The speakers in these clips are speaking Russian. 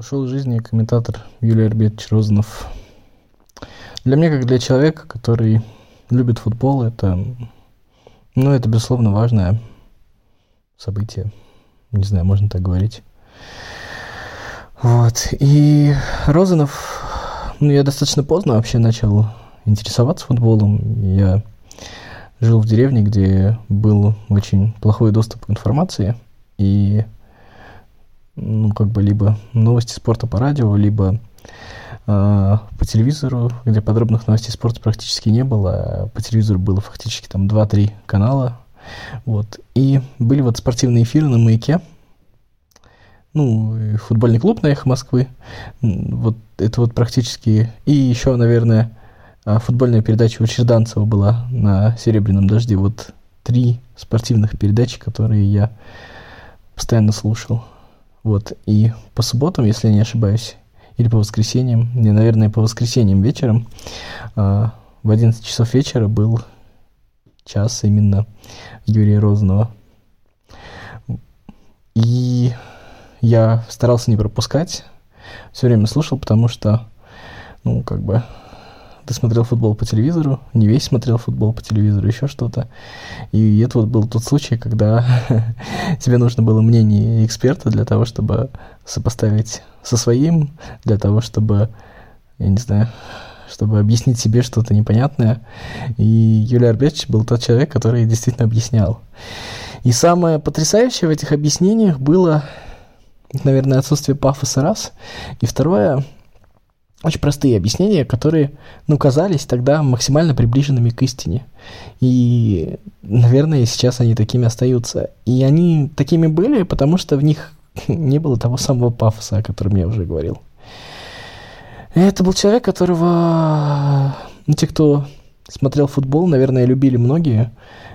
Ушел из жизни комментатор Юлий Арбетович Розанов. Для меня, как для человека, который любит футбол, это, ну, это, безусловно, важное событие. Не знаю, можно так говорить. Вот. И Розанов, ну, я достаточно поздно вообще начал интересоваться футболом. Я жил в деревне, где был очень плохой доступ к информации. И ну, как бы либо новости спорта по радио, либо э, по телевизору, где подробных новостей спорта практически не было. А по телевизору было фактически там 2-3 канала. Вот. И были вот спортивные эфиры на «Маяке». Ну, футбольный клуб на «Эхо Москвы». Вот это вот практически... И еще, наверное, а, футбольная передача у Черданцева была на «Серебряном дожде». Вот три спортивных передачи, которые я постоянно слушал. Вот, и по субботам, если я не ошибаюсь, или по воскресеньям, не, наверное, по воскресеньям вечером, э, в 11 часов вечера был час именно Юрия Розанова. И я старался не пропускать, все время слушал, потому что, ну, как бы, ты смотрел футбол по телевизору, не весь смотрел футбол по телевизору, еще что-то. И это вот был тот случай, когда тебе нужно было мнение эксперта для того, чтобы сопоставить со своим, для того, чтобы, я не знаю, чтобы объяснить себе что-то непонятное. И Юлия Арбетович был тот человек, который действительно объяснял. И самое потрясающее в этих объяснениях было, наверное, отсутствие пафоса раз. И второе, очень простые объяснения, которые, ну, казались тогда максимально приближенными к истине. И, наверное, сейчас они такими остаются. И они такими были, потому что в них не было того самого пафоса, о котором я уже говорил. Это был человек, которого, ну, те, кто смотрел футбол, наверное, любили многие.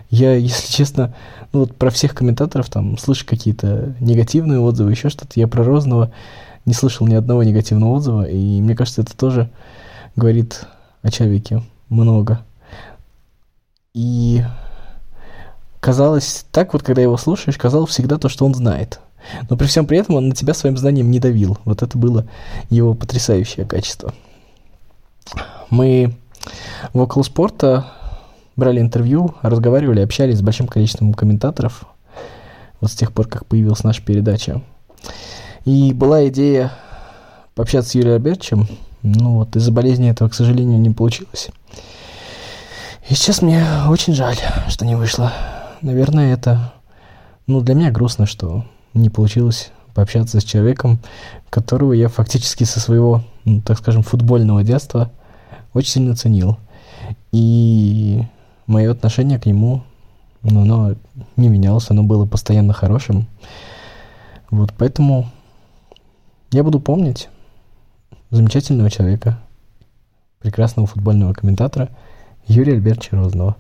Я, если честно, ну, вот про всех комментаторов там слышу какие-то негативные отзывы, еще что-то. Я про Розного не слышал ни одного негативного отзыва, и мне кажется, это тоже говорит о человеке много. И казалось, так вот, когда его слушаешь, казалось всегда то, что он знает. Но при всем при этом он на тебя своим знанием не давил. Вот это было его потрясающее качество. Мы в около спорта брали интервью, разговаривали, общались с большим количеством комментаторов. Вот с тех пор, как появилась наша передача. И была идея пообщаться с Юрием Альбертовичем, ну вот из-за болезни этого, к сожалению, не получилось. И сейчас мне очень жаль, что не вышло. Наверное, это, ну, для меня грустно, что не получилось пообщаться с человеком, которого я фактически со своего, ну, так скажем, футбольного детства очень сильно ценил. И мое отношение к нему, ну, оно не менялось, оно было постоянно хорошим. Вот, поэтому я буду помнить замечательного человека, прекрасного футбольного комментатора Юрия Альбертовича Розного.